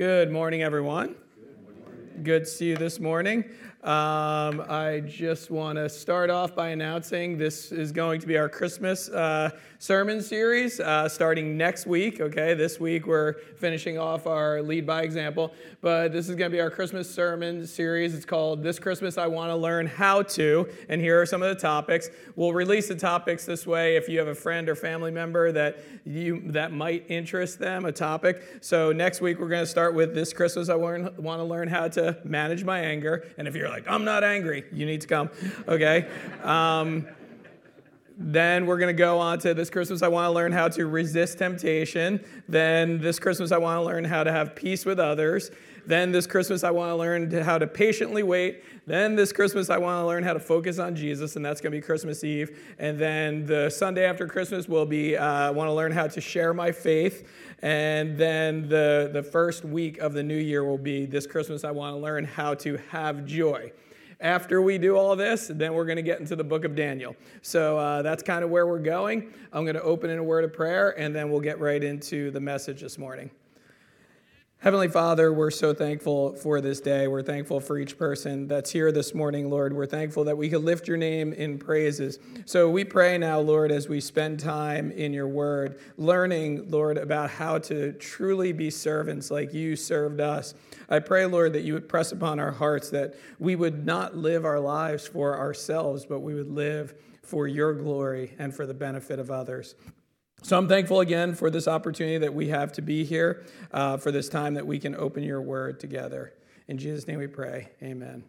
Good morning, everyone. Good to see you this morning. Um, I just want to start off by announcing this is going to be our Christmas uh, sermon series uh, starting next week. Okay, this week we're finishing off our lead by example, but this is going to be our Christmas sermon series. It's called This Christmas I Want to Learn How to, and here are some of the topics. We'll release the topics this way if you have a friend or family member that you that might interest them a topic. So next week we're going to start with This Christmas I want to learn how to manage my anger, and if you're like I'm not angry, you need to come. Okay. Um, then we're going to go on to this Christmas, I want to learn how to resist temptation. Then this Christmas, I want to learn how to have peace with others. Then this Christmas, I want to learn how to patiently wait. Then this Christmas, I want to learn how to focus on Jesus, and that's going to be Christmas Eve. And then the Sunday after Christmas will be uh, I want to learn how to share my faith. And then the, the first week of the new year will be this Christmas, I want to learn how to have joy. After we do all this, then we're going to get into the book of Daniel. So uh, that's kind of where we're going. I'm going to open in a word of prayer, and then we'll get right into the message this morning. Heavenly Father, we're so thankful for this day. We're thankful for each person that's here this morning, Lord. We're thankful that we could lift your name in praises. So we pray now, Lord, as we spend time in your word, learning, Lord, about how to truly be servants like you served us. I pray, Lord, that you would press upon our hearts that we would not live our lives for ourselves, but we would live for your glory and for the benefit of others. So I'm thankful again for this opportunity that we have to be here, uh, for this time that we can open your word together. In Jesus' name we pray. Amen.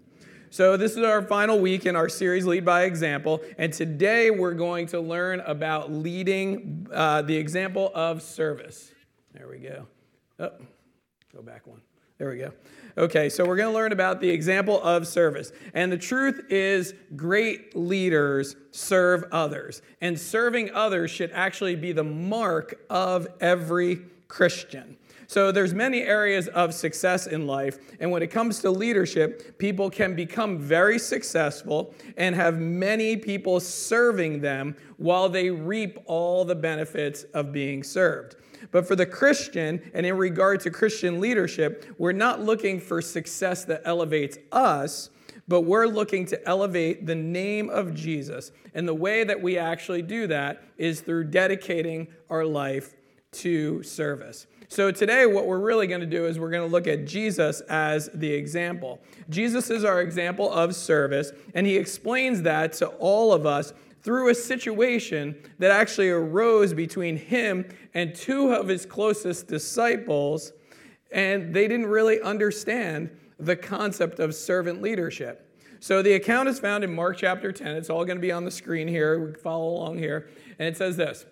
So, this is our final week in our series, Lead by Example. And today we're going to learn about leading uh, the example of service. There we go. Oh, go back one. There we go. Okay, so we're going to learn about the example of service. And the truth is, great leaders serve others. And serving others should actually be the mark of every Christian. So there's many areas of success in life, and when it comes to leadership, people can become very successful and have many people serving them while they reap all the benefits of being served. But for the Christian, and in regard to Christian leadership, we're not looking for success that elevates us, but we're looking to elevate the name of Jesus. And the way that we actually do that is through dedicating our life to service. So, today, what we're really going to do is we're going to look at Jesus as the example. Jesus is our example of service, and he explains that to all of us through a situation that actually arose between him and two of his closest disciples, and they didn't really understand the concept of servant leadership. So the account is found in Mark chapter 10. It's all going to be on the screen here. We follow along here. And it says this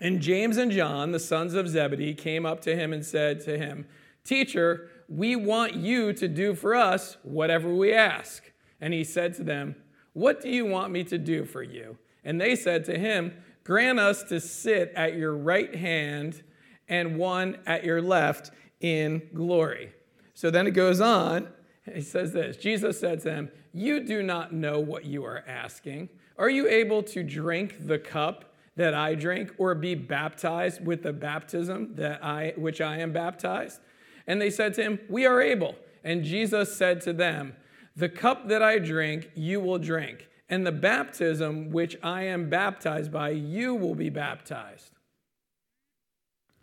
And James and John, the sons of Zebedee, came up to him and said to him, Teacher, we want you to do for us whatever we ask. And he said to them, what do you want me to do for you? And they said to him, Grant us to sit at your right hand and one at your left in glory. So then it goes on. He says this Jesus said to them, You do not know what you are asking. Are you able to drink the cup that I drink or be baptized with the baptism that I which I am baptized? And they said to him, We are able. And Jesus said to them, the cup that I drink, you will drink, and the baptism which I am baptized by, you will be baptized.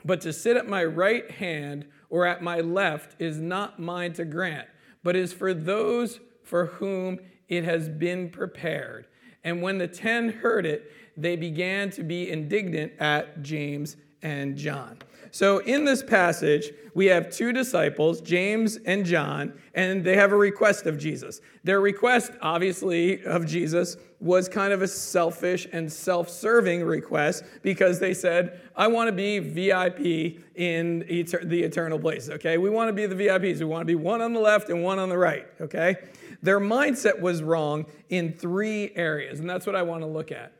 But to sit at my right hand or at my left is not mine to grant, but is for those for whom it has been prepared. And when the ten heard it, they began to be indignant at James and John. So, in this passage, we have two disciples, James and John, and they have a request of Jesus. Their request, obviously, of Jesus was kind of a selfish and self serving request because they said, I want to be VIP in the eternal place, okay? We want to be the VIPs. We want to be one on the left and one on the right, okay? Their mindset was wrong in three areas, and that's what I want to look at.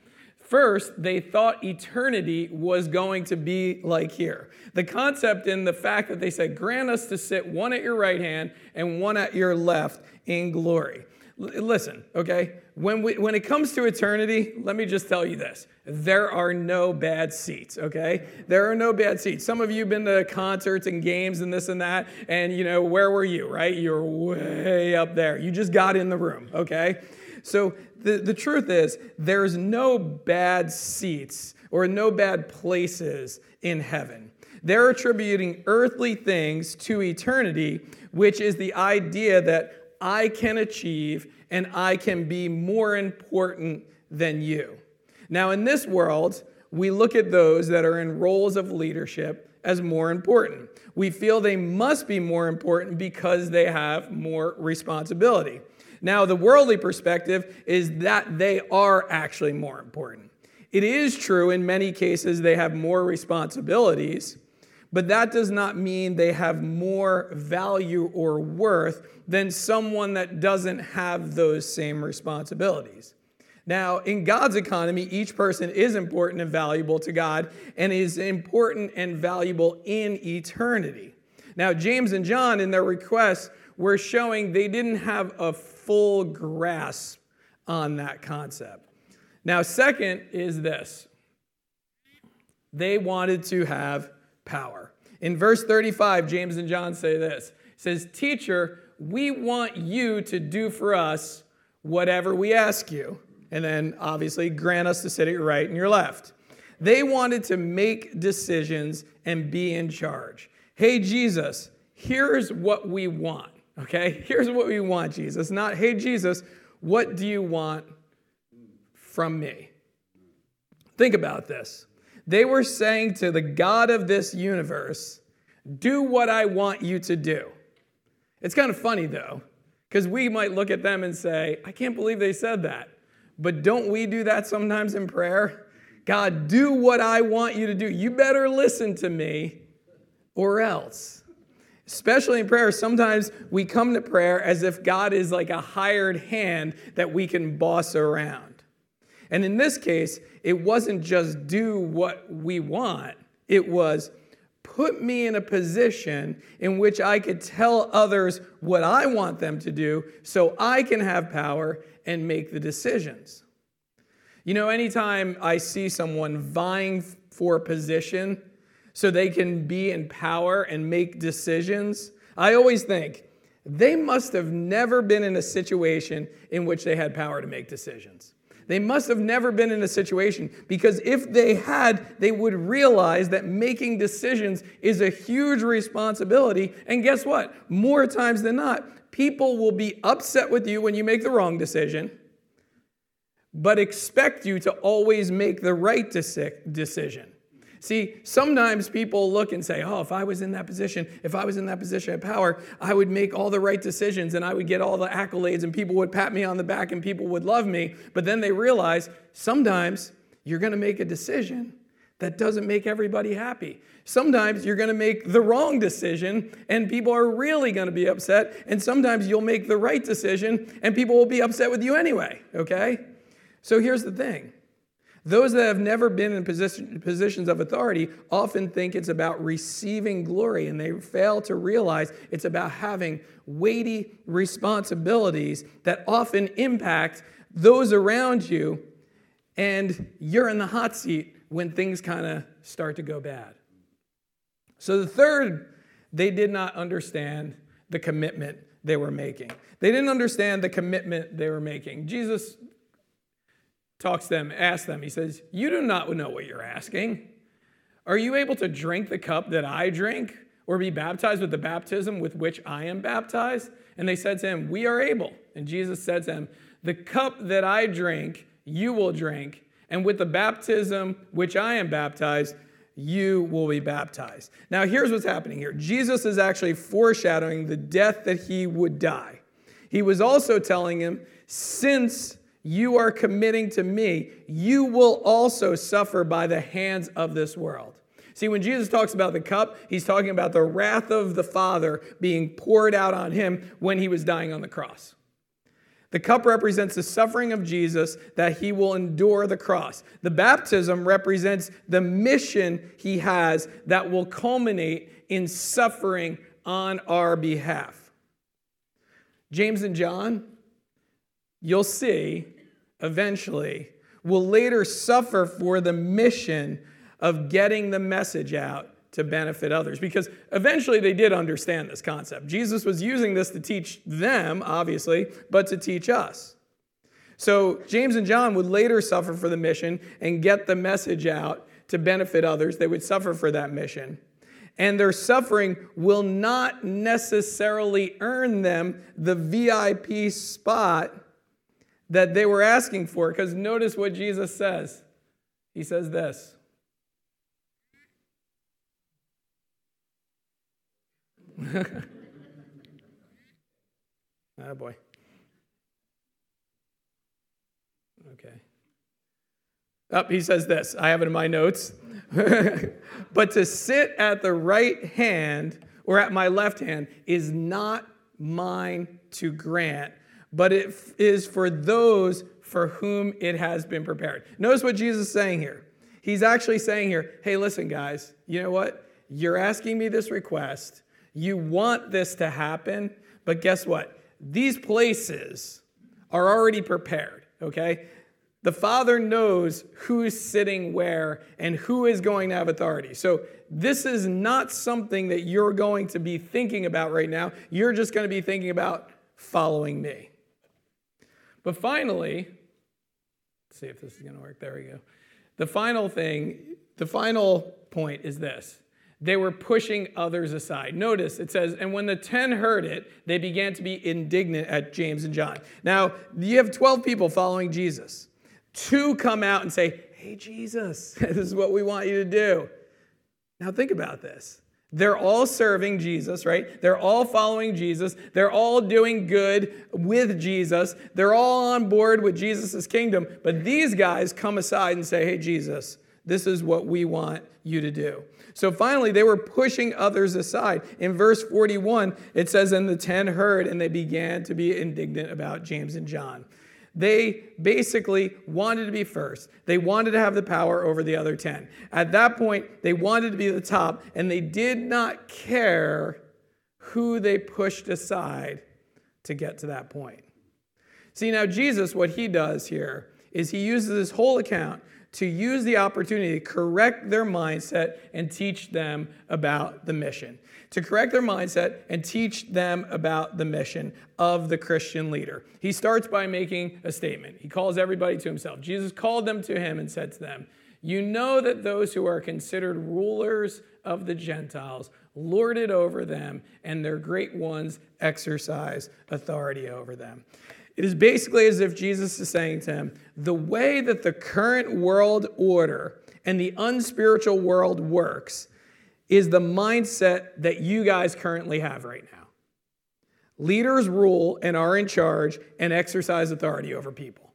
First, they thought eternity was going to be like here. The concept in the fact that they said, Grant us to sit one at your right hand and one at your left in glory. L- listen, okay? When, we, when it comes to eternity, let me just tell you this there are no bad seats, okay? There are no bad seats. Some of you have been to concerts and games and this and that, and you know, where were you, right? You're way up there. You just got in the room, okay? So the, truth is, there's no bad seats or no bad places in heaven. They're attributing earthly things to eternity, which is the idea that I can achieve and I can be more important than you. Now, in this world, we look at those that are in roles of leadership as more important. We feel they must be more important because they have more responsibility. Now, the worldly perspective is that they are actually more important. It is true in many cases they have more responsibilities, but that does not mean they have more value or worth than someone that doesn't have those same responsibilities. Now, in God's economy, each person is important and valuable to God and is important and valuable in eternity. Now, James and John, in their requests, were showing they didn't have a full grasp on that concept. Now, second is this they wanted to have power. In verse 35, James and John say this it says, Teacher, we want you to do for us whatever we ask you and then obviously grant us to sit at your right and your left. They wanted to make decisions and be in charge. Hey, Jesus, here's what we want, okay? Here's what we want, Jesus. Not, hey, Jesus, what do you want from me? Think about this. They were saying to the God of this universe, do what I want you to do. It's kind of funny, though, because we might look at them and say, I can't believe they said that. But don't we do that sometimes in prayer? God, do what I want you to do. You better listen to me or else. Especially in prayer, sometimes we come to prayer as if God is like a hired hand that we can boss around. And in this case, it wasn't just do what we want, it was put me in a position in which I could tell others what I want them to do so I can have power and make the decisions. You know, anytime I see someone vying for a position so they can be in power and make decisions, I always think they must have never been in a situation in which they had power to make decisions. They must have never been in a situation because if they had, they would realize that making decisions is a huge responsibility. And guess what? More times than not, people will be upset with you when you make the wrong decision, but expect you to always make the right decision. See, sometimes people look and say, oh, if I was in that position, if I was in that position of power, I would make all the right decisions and I would get all the accolades and people would pat me on the back and people would love me. But then they realize sometimes you're going to make a decision that doesn't make everybody happy. Sometimes you're going to make the wrong decision and people are really going to be upset. And sometimes you'll make the right decision and people will be upset with you anyway, okay? So here's the thing those that have never been in position, positions of authority often think it's about receiving glory, and they fail to realize it's about having weighty responsibilities that often impact those around you, and you're in the hot seat when things kind of start to go bad. So, the third, they did not understand the commitment they were making. They didn't understand the commitment they were making. Jesus talks to them, asks them, he says, You do not know what you're asking. Are you able to drink the cup that I drink, or be baptized with the baptism with which I am baptized? And they said to him, We are able. And Jesus said to them, The cup that I drink, you will drink, and with the baptism which I am baptized, you will be baptized. Now, here's what's happening here Jesus is actually foreshadowing the death that he would die. He was also telling him, Since you are committing to me, you will also suffer by the hands of this world. See, when Jesus talks about the cup, he's talking about the wrath of the Father being poured out on him when he was dying on the cross. The cup represents the suffering of Jesus that he will endure the cross. The baptism represents the mission he has that will culminate in suffering on our behalf. James and John you'll see eventually, will later suffer for the mission of getting the message out to benefit others because eventually they did understand this concept. Jesus was using this to teach them, obviously, but to teach us. So James and John would later suffer for the mission and get the message out to benefit others. They would suffer for that mission. And their suffering will not necessarily earn them the VIP spot that they were asking for. Because notice what Jesus says. He says this oh boy. Okay. Up, oh, he says this. I have it in my notes. but to sit at the right hand or at my left hand is not mine to grant, but it is for those for whom it has been prepared. Notice what Jesus is saying here. He's actually saying here, hey, listen, guys, you know what? You're asking me this request. You want this to happen, but guess what? These places are already prepared, okay? The Father knows who's sitting where and who is going to have authority. So, this is not something that you're going to be thinking about right now. You're just going to be thinking about following me. But finally, let's see if this is going to work. There we go. The final thing, the final point is this they were pushing others aside. Notice it says, and when the 10 heard it, they began to be indignant at James and John. Now, you have 12 people following Jesus. Two come out and say, Hey, Jesus, this is what we want you to do. Now, think about this. They're all serving Jesus, right? They're all following Jesus. They're all doing good with Jesus. They're all on board with Jesus' kingdom. But these guys come aside and say, Hey, Jesus, this is what we want you to do. So finally, they were pushing others aside. In verse 41, it says, And the ten heard, and they began to be indignant about James and John. They basically wanted to be first. They wanted to have the power over the other 10. At that point, they wanted to be the top, and they did not care who they pushed aside to get to that point. See, now Jesus, what he does here is he uses this whole account to use the opportunity to correct their mindset and teach them about the mission. To correct their mindset and teach them about the mission of the Christian leader. He starts by making a statement. He calls everybody to himself. Jesus called them to him and said to them, You know that those who are considered rulers of the Gentiles lord it over them, and their great ones exercise authority over them. It is basically as if Jesus is saying to him, the way that the current world order and the unspiritual world works is the mindset that you guys currently have right now. Leaders rule and are in charge and exercise authority over people.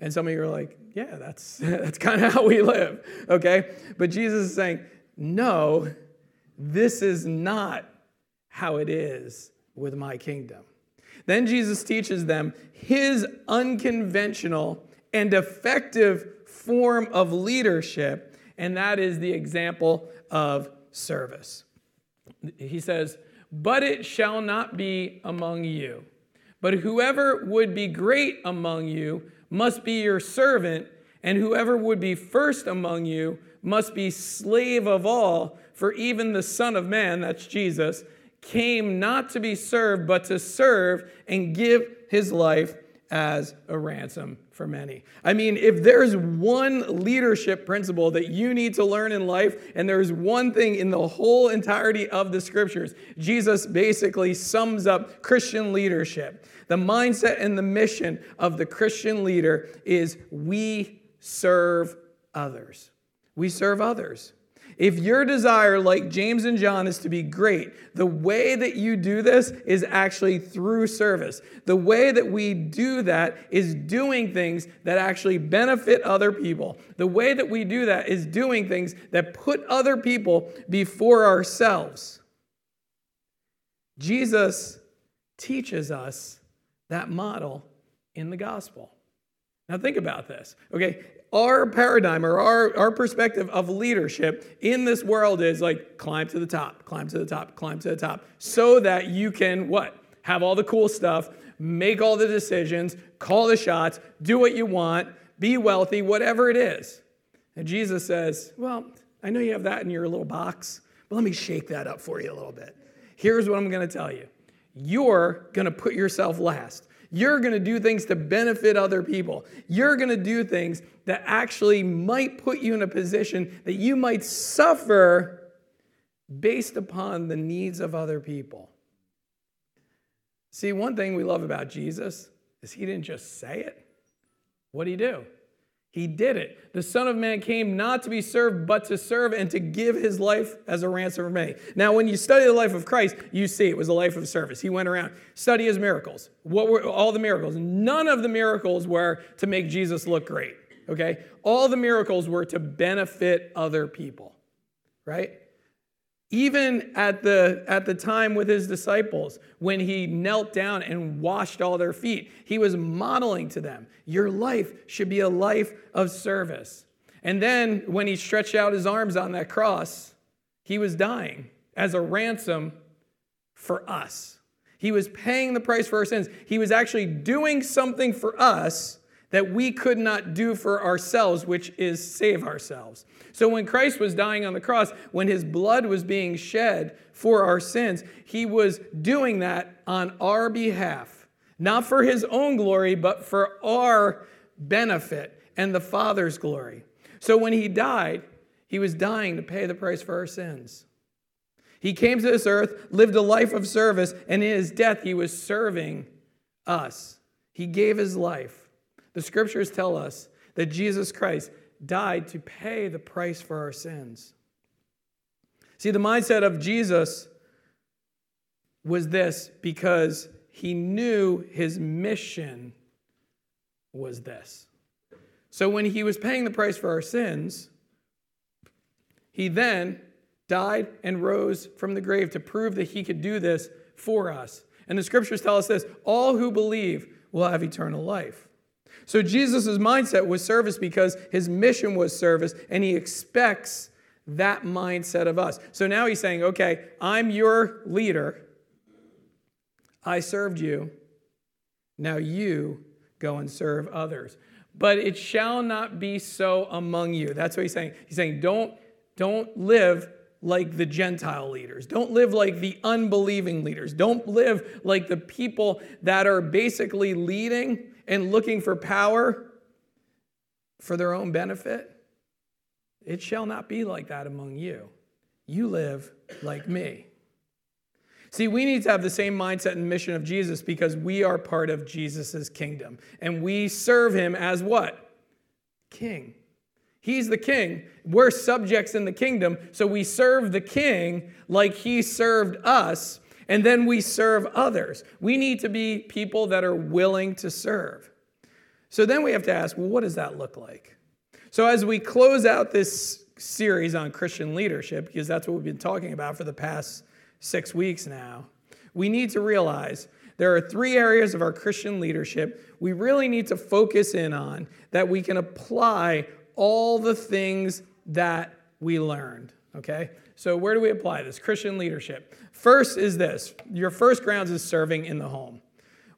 And some of you are like, yeah, that's, that's kind of how we live, okay? But Jesus is saying, no, this is not how it is with my kingdom. Then Jesus teaches them his unconventional and effective form of leadership, and that is the example of service. He says, But it shall not be among you. But whoever would be great among you must be your servant, and whoever would be first among you must be slave of all. For even the Son of Man, that's Jesus, came not to be served, but to serve and give his life as a ransom for many. I mean, if there's one leadership principle that you need to learn in life, and there's one thing in the whole entirety of the scriptures, Jesus basically sums up Christian leadership. The mindset and the mission of the Christian leader is we serve others. We serve others. If your desire, like James and John, is to be great, the way that you do this is actually through service. The way that we do that is doing things that actually benefit other people. The way that we do that is doing things that put other people before ourselves. Jesus teaches us that model in the gospel. Now, think about this. Okay, our paradigm or our, our perspective of leadership in this world is like climb to the top, climb to the top, climb to the top, so that you can what? have all the cool stuff, make all the decisions, call the shots, do what you want, be wealthy, whatever it is. And Jesus says, Well, I know you have that in your little box, but let me shake that up for you a little bit. Here's what I'm going to tell you you're going to put yourself last. You're going to do things to benefit other people. You're going to do things that actually might put you in a position that you might suffer based upon the needs of other people. See, one thing we love about Jesus is he didn't just say it. What did he do? He did it. The Son of Man came not to be served, but to serve and to give his life as a ransom for many. Now, when you study the life of Christ, you see it was a life of service. He went around, study his miracles. What were all the miracles? None of the miracles were to make Jesus look great, okay? All the miracles were to benefit other people, right? Even at the, at the time with his disciples, when he knelt down and washed all their feet, he was modeling to them your life should be a life of service. And then when he stretched out his arms on that cross, he was dying as a ransom for us. He was paying the price for our sins. He was actually doing something for us that we could not do for ourselves, which is save ourselves. So when Christ was dying on the cross, when his blood was being shed for our sins, he was doing that on our behalf, not for his own glory, but for our benefit and the Father's glory. So when he died, he was dying to pay the price for our sins. He came to this earth, lived a life of service, and in his death, he was serving us. He gave his life. The scriptures tell us that Jesus Christ died to pay the price for our sins. See, the mindset of Jesus was this because he knew his mission was this. So when he was paying the price for our sins, he then died and rose from the grave to prove that he could do this for us. And the scriptures tell us this all who believe will have eternal life. So Jesus' mindset was service because his mission was service, and he expects that mindset of us. So now he's saying, okay, I'm your leader. I served you. Now you go and serve others. But it shall not be so among you. That's what he's saying. He's saying, don't, don't live like the Gentile leaders. Don't live like the unbelieving leaders. Don't live like the people that are basically leading and looking for power for their own benefit, it shall not be like that among you. You live like me. See, we need to have the same mindset and mission of Jesus because we are part of Jesus' kingdom. And we serve him as what? King. He's the king. We're subjects in the kingdom. So we serve the king like he served us and then we serve others. We need to be people that are willing to serve. So then we have to ask, well, what does that look like? So as we close out this series on Christian leadership, because that's what we've been talking about for the past six weeks now, we need to realize there are three areas of our Christian leadership we really need to focus in on that we can apply all the things that we learned. Okay? So, where do we apply this? Christian leadership. First is this your first grounds is serving in the home.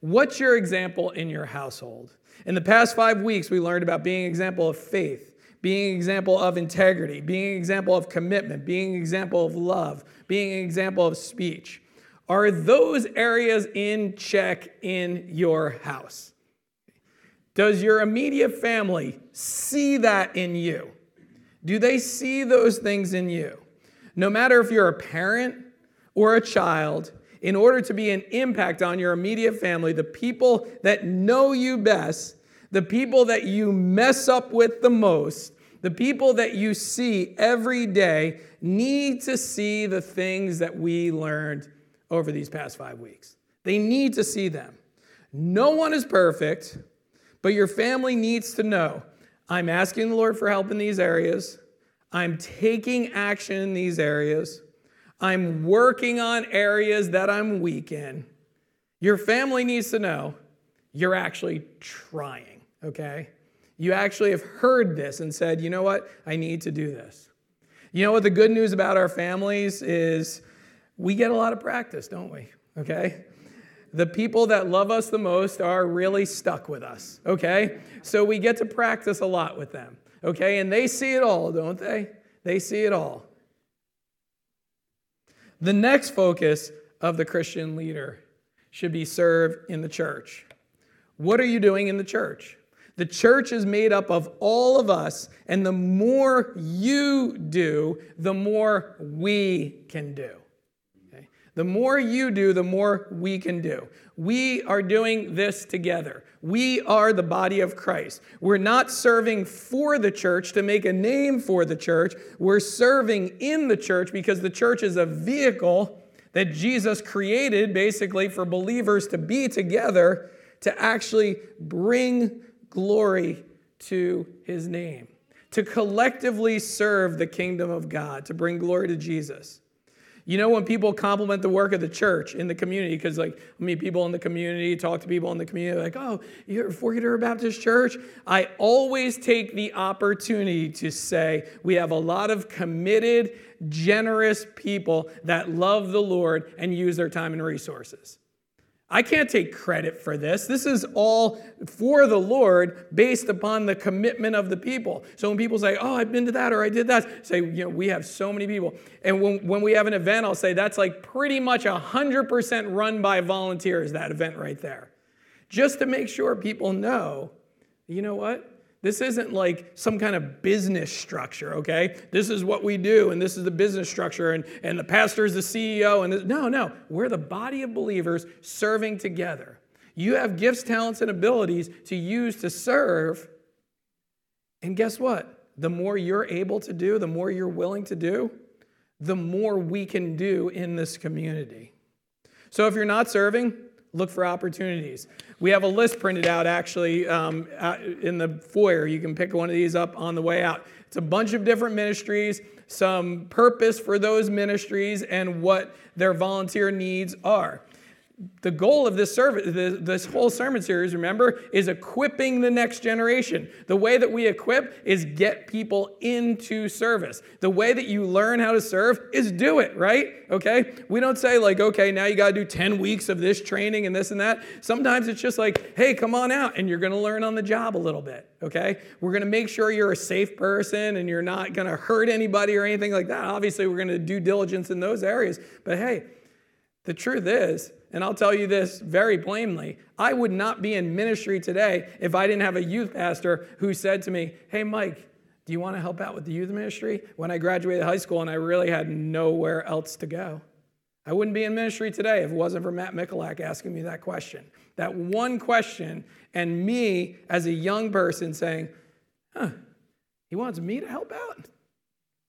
What's your example in your household? In the past five weeks, we learned about being an example of faith, being an example of integrity, being an example of commitment, being an example of love, being an example of speech. Are those areas in check in your house? Does your immediate family see that in you? Do they see those things in you? No matter if you're a parent or a child, in order to be an impact on your immediate family, the people that know you best, the people that you mess up with the most, the people that you see every day need to see the things that we learned over these past five weeks. They need to see them. No one is perfect, but your family needs to know I'm asking the Lord for help in these areas. I'm taking action in these areas. I'm working on areas that I'm weak in. Your family needs to know you're actually trying, okay? You actually have heard this and said, you know what? I need to do this. You know what the good news about our families is we get a lot of practice, don't we? Okay? the people that love us the most are really stuck with us, okay? So we get to practice a lot with them, okay? And they see it all, don't they? They see it all. The next focus of the Christian leader should be serve in the church. What are you doing in the church? The church is made up of all of us, and the more you do, the more we can do. The more you do, the more we can do. We are doing this together. We are the body of Christ. We're not serving for the church to make a name for the church. We're serving in the church because the church is a vehicle that Jesus created basically for believers to be together to actually bring glory to his name, to collectively serve the kingdom of God, to bring glory to Jesus. You know, when people compliment the work of the church in the community, because like I meet people in the community, talk to people in the community, like, oh, you're a Forked Baptist Church. I always take the opportunity to say we have a lot of committed, generous people that love the Lord and use their time and resources. I can't take credit for this. This is all for the Lord based upon the commitment of the people. So when people say, Oh, I've been to that or I did that, say, You know, we have so many people. And when, when we have an event, I'll say that's like pretty much 100% run by volunteers, that event right there. Just to make sure people know, you know what? This isn't like some kind of business structure, okay? This is what we do, and this is the business structure, and, and the pastor is the CEO. And this, no, no, we're the body of believers serving together. You have gifts, talents, and abilities to use to serve. And guess what? The more you're able to do, the more you're willing to do, the more we can do in this community. So if you're not serving, look for opportunities. We have a list printed out actually um, in the foyer. You can pick one of these up on the way out. It's a bunch of different ministries, some purpose for those ministries, and what their volunteer needs are the goal of this service, this whole sermon series, remember, is equipping the next generation. The way that we equip is get people into service. The way that you learn how to serve is do it, right? Okay? We don't say, like, okay, now you got to do 10 weeks of this training and this and that. Sometimes it's just like, hey, come on out, and you're going to learn on the job a little bit, okay? We're going to make sure you're a safe person and you're not going to hurt anybody or anything like that. Obviously, we're going to do diligence in those areas. But hey, the truth is, and I'll tell you this very plainly I would not be in ministry today if I didn't have a youth pastor who said to me, Hey, Mike, do you want to help out with the youth ministry? When I graduated high school and I really had nowhere else to go. I wouldn't be in ministry today if it wasn't for Matt Mikulak asking me that question. That one question, and me as a young person saying, Huh, he wants me to help out?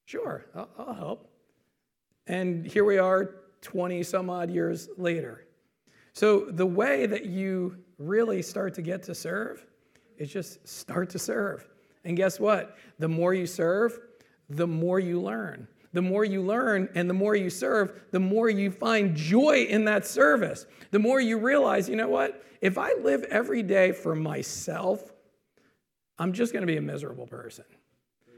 Sure, I'll, I'll help. And here we are 20 some odd years later. So, the way that you really start to get to serve is just start to serve. And guess what? The more you serve, the more you learn. The more you learn and the more you serve, the more you find joy in that service. The more you realize, you know what? If I live every day for myself, I'm just going to be a miserable person.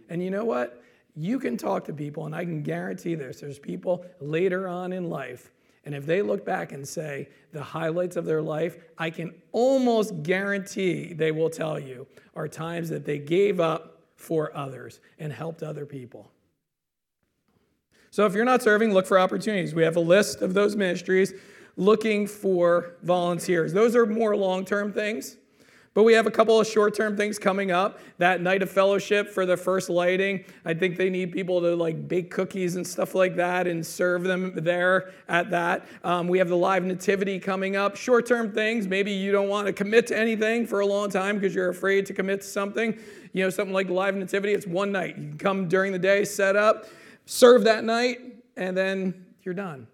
And you know what? You can talk to people, and I can guarantee this there's people later on in life and if they look back and say the highlights of their life, I can almost guarantee they will tell you are times that they gave up for others and helped other people. So if you're not serving, look for opportunities. We have a list of those ministries looking for volunteers. Those are more long term things. But we have a couple of short term things coming up. That night of fellowship for the first lighting. I think they need people to like bake cookies and stuff like that and serve them there at that. Um, we have the live nativity coming up. Short term things. Maybe you don't want to commit to anything for a long time because you're afraid to commit to something. You know, something like live nativity, it's one night. You can come during the day, set up, serve that night, and then you're done.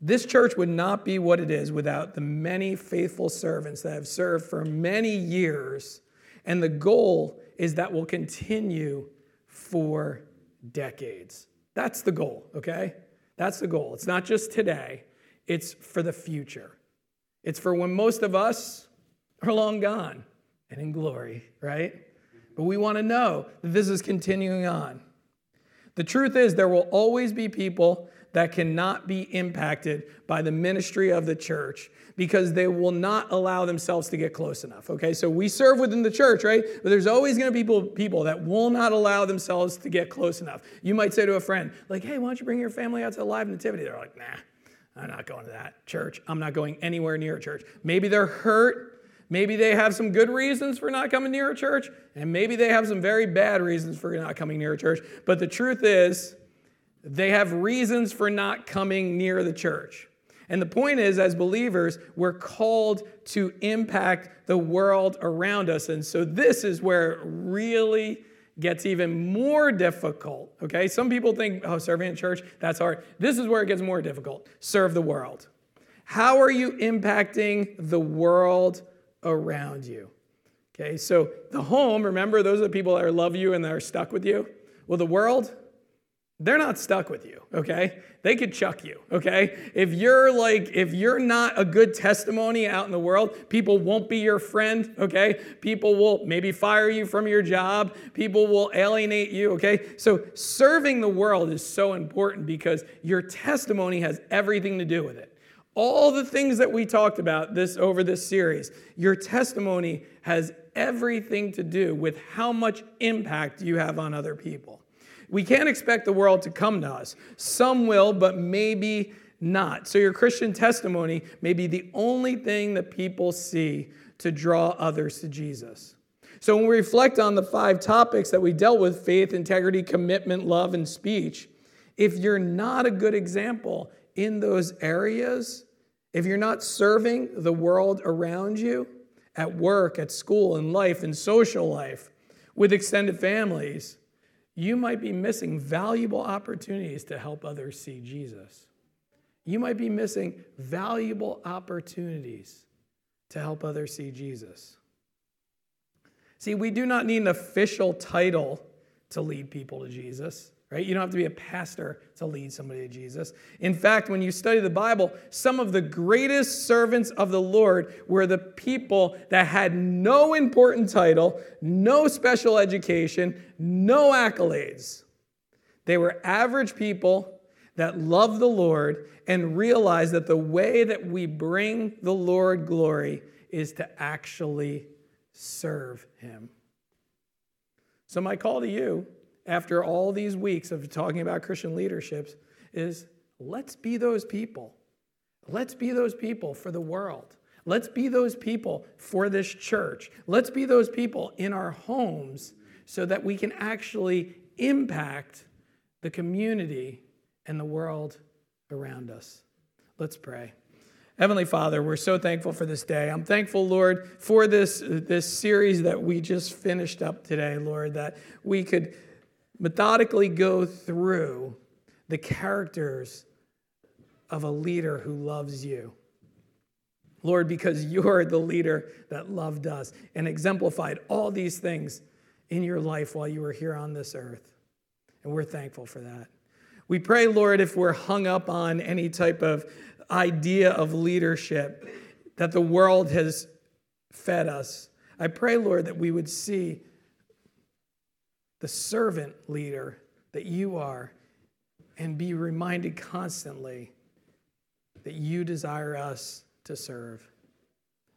This church would not be what it is without the many faithful servants that have served for many years. And the goal is that will continue for decades. That's the goal, okay? That's the goal. It's not just today, it's for the future. It's for when most of us are long gone and in glory, right? But we want to know that this is continuing on. The truth is, there will always be people that cannot be impacted by the ministry of the church because they will not allow themselves to get close enough. Okay, so we serve within the church, right? But there's always going to be people, people that will not allow themselves to get close enough. You might say to a friend, like, hey, why don't you bring your family out to the live nativity? They're like, nah, I'm not going to that church. I'm not going anywhere near a church. Maybe they're hurt. Maybe they have some good reasons for not coming near a church, and maybe they have some very bad reasons for not coming near a church. But the truth is, they have reasons for not coming near the church. And the point is, as believers, we're called to impact the world around us. And so this is where it really gets even more difficult. Okay? Some people think, oh, serving in church, that's hard. This is where it gets more difficult. Serve the world. How are you impacting the world around you? Okay, so the home, remember, those are the people that love you and that are stuck with you. Well, the world, they're not stuck with you, okay? They could chuck you, okay? If you're like, if you're not a good testimony out in the world, people won't be your friend, okay? People will maybe fire you from your job, people will alienate you, okay? So serving the world is so important because your testimony has everything to do with it. All the things that we talked about this over this series, your testimony has everything to do with how much impact you have on other people. We can't expect the world to come to us. Some will, but maybe not. So, your Christian testimony may be the only thing that people see to draw others to Jesus. So, when we reflect on the five topics that we dealt with faith, integrity, commitment, love, and speech if you're not a good example in those areas, if you're not serving the world around you, at work, at school, in life, in social life, with extended families, you might be missing valuable opportunities to help others see Jesus. You might be missing valuable opportunities to help others see Jesus. See, we do not need an official title to lead people to Jesus right? You don't have to be a pastor to lead somebody to Jesus. In fact, when you study the Bible, some of the greatest servants of the Lord were the people that had no important title, no special education, no accolades. They were average people that loved the Lord and realized that the way that we bring the Lord glory is to actually serve Him. So, my call to you after all these weeks of talking about Christian leaderships is let's be those people. Let's be those people for the world. Let's be those people for this church. Let's be those people in our homes so that we can actually impact the community and the world around us. Let's pray. Heavenly Father, we're so thankful for this day. I'm thankful, Lord, for this, this series that we just finished up today, Lord, that we could methodically go through the characters of a leader who loves you. Lord, because you're the leader that loved us and exemplified all these things in your life while you were here on this earth. And we're thankful for that. We pray, Lord, if we're hung up on any type of idea of leadership that the world has fed us, I pray, Lord, that we would see the servant leader that you are and be reminded constantly that you desire us to serve.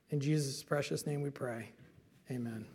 In Jesus' precious name we pray. Amen.